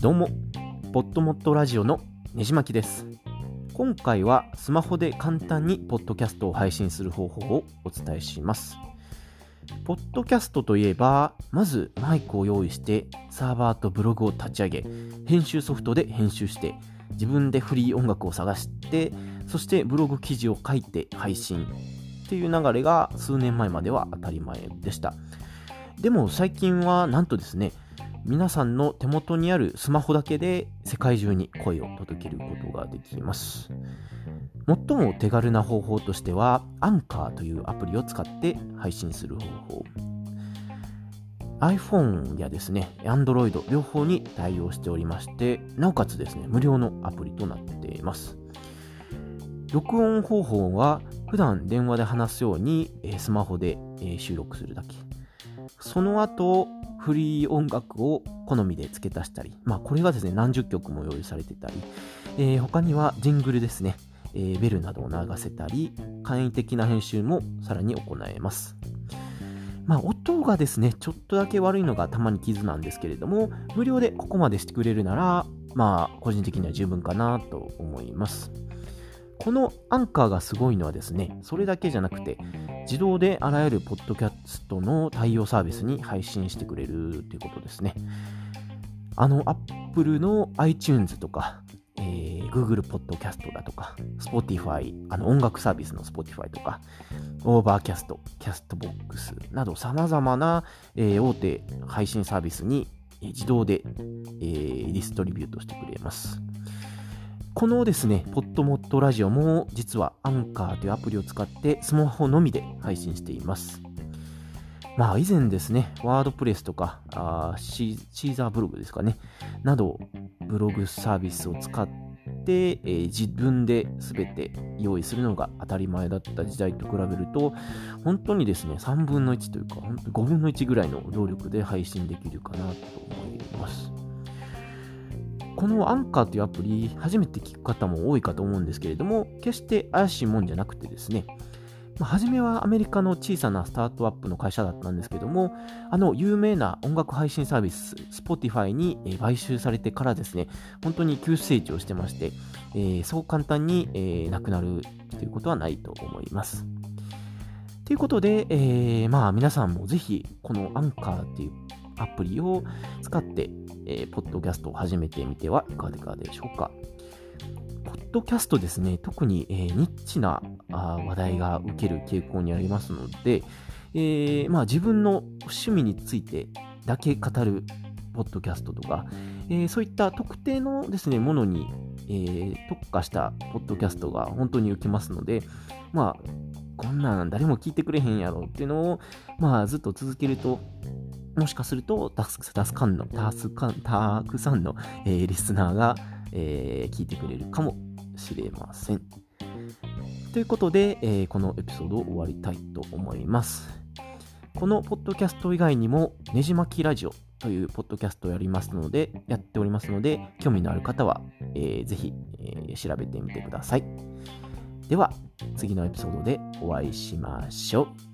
どうも、ポッドモットラジオのねじまきです。今回はスマホで簡単にポッドキャストを配信する方法をお伝えします。ポッドキャストといえば、まずマイクを用意して、サーバーとブログを立ち上げ、編集ソフトで編集して、自分でフリー音楽を探して、そしてブログ記事を書いて配信っていう流れが数年前までは当たり前でした。でも最近はなんとですね、皆さんの手元にあるスマホだけで世界中に声を届けることができます。最も手軽な方法としては、アンカーというアプリを使って配信する方法。iPhone やですね、Android 両方に対応しておりまして、なおかつですね、無料のアプリとなっています。録音方法は、普段電話で話すようにスマホで収録するだけ。その後、フリー音楽を好みで付け足したり、まあこれがですね、何十曲も用意されてたり、えー、他にはジングルですね、えー、ベルなどを流せたり、簡易的な編集もさらに行えます。まあ音がですね、ちょっとだけ悪いのがたまに傷なんですけれども、無料でここまでしてくれるなら、まあ個人的には十分かなと思います。このアンカーがすごいのはですね、それだけじゃなくて、自動であらゆるポッドキャストの対応サービスに配信してくれるということですね。あの、Apple の iTunes とか、えー、Google Podcast だとか、Spotify、あの音楽サービスの Spotify とか、Overcast、Castbox など様々な、えー、大手配信サービスに自動で、えー、ディストリビュートしてくれます。このですね、ポッドモットラジオも実はアンカーというアプリを使ってスマホのみで配信しています。まあ以前ですね、ワードプレスとかあシーザーブログですかね、などブログサービスを使って、えー、自分で全て用意するのが当たり前だった時代と比べると、本当にですね、3分の1というか、本当5分の1ぐらいの労力で配信できるかなと思います。このアンカーというアプリ、初めて聞く方も多いかと思うんですけれども、決して怪しいもんじゃなくてですね、まあ、初めはアメリカの小さなスタートアップの会社だったんですけども、あの有名な音楽配信サービス、Spotify に買収されてからですね、本当に急成長してまして、えー、そう簡単に、えー、なくなるということはないと思います。ということで、えー、まあ皆さんもぜひこのアンカーっていうアプリを使って、えー、ポッドキャストを始めてみてはいかがでしょうか。ポッドキャストですね、特に、えー、ニッチなあ話題が受ける傾向にありますので、えー、まあ、自分の趣味についてだけ語るポッドキャストとか、えー、そういった特定のですね、ものに、えー、特化したポッドキャストが本当に受けますので、まあ、こんなん誰も聞いてくれへんやろっていうのを、まあ、ずっと続けると、もしかすると、たすたすかんの、たすかん、たくさんの、えー、リスナーが、えー、聞いてくれるかもしれません。ということで、えー、このエピソードを終わりたいと思います。このポッドキャスト以外にも、ねじまきラジオというポッドキャストをやりますので、やっておりますので、興味のある方は、えー、ぜひ、えー、調べてみてください。では、次のエピソードでお会いしましょう。